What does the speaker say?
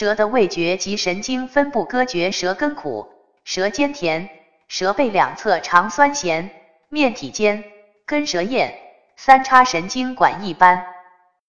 舌的味觉及神经分布割绝，舌根苦，舌尖甜，舌背两侧常酸咸，面体尖，根舌咽，三叉神经管一般。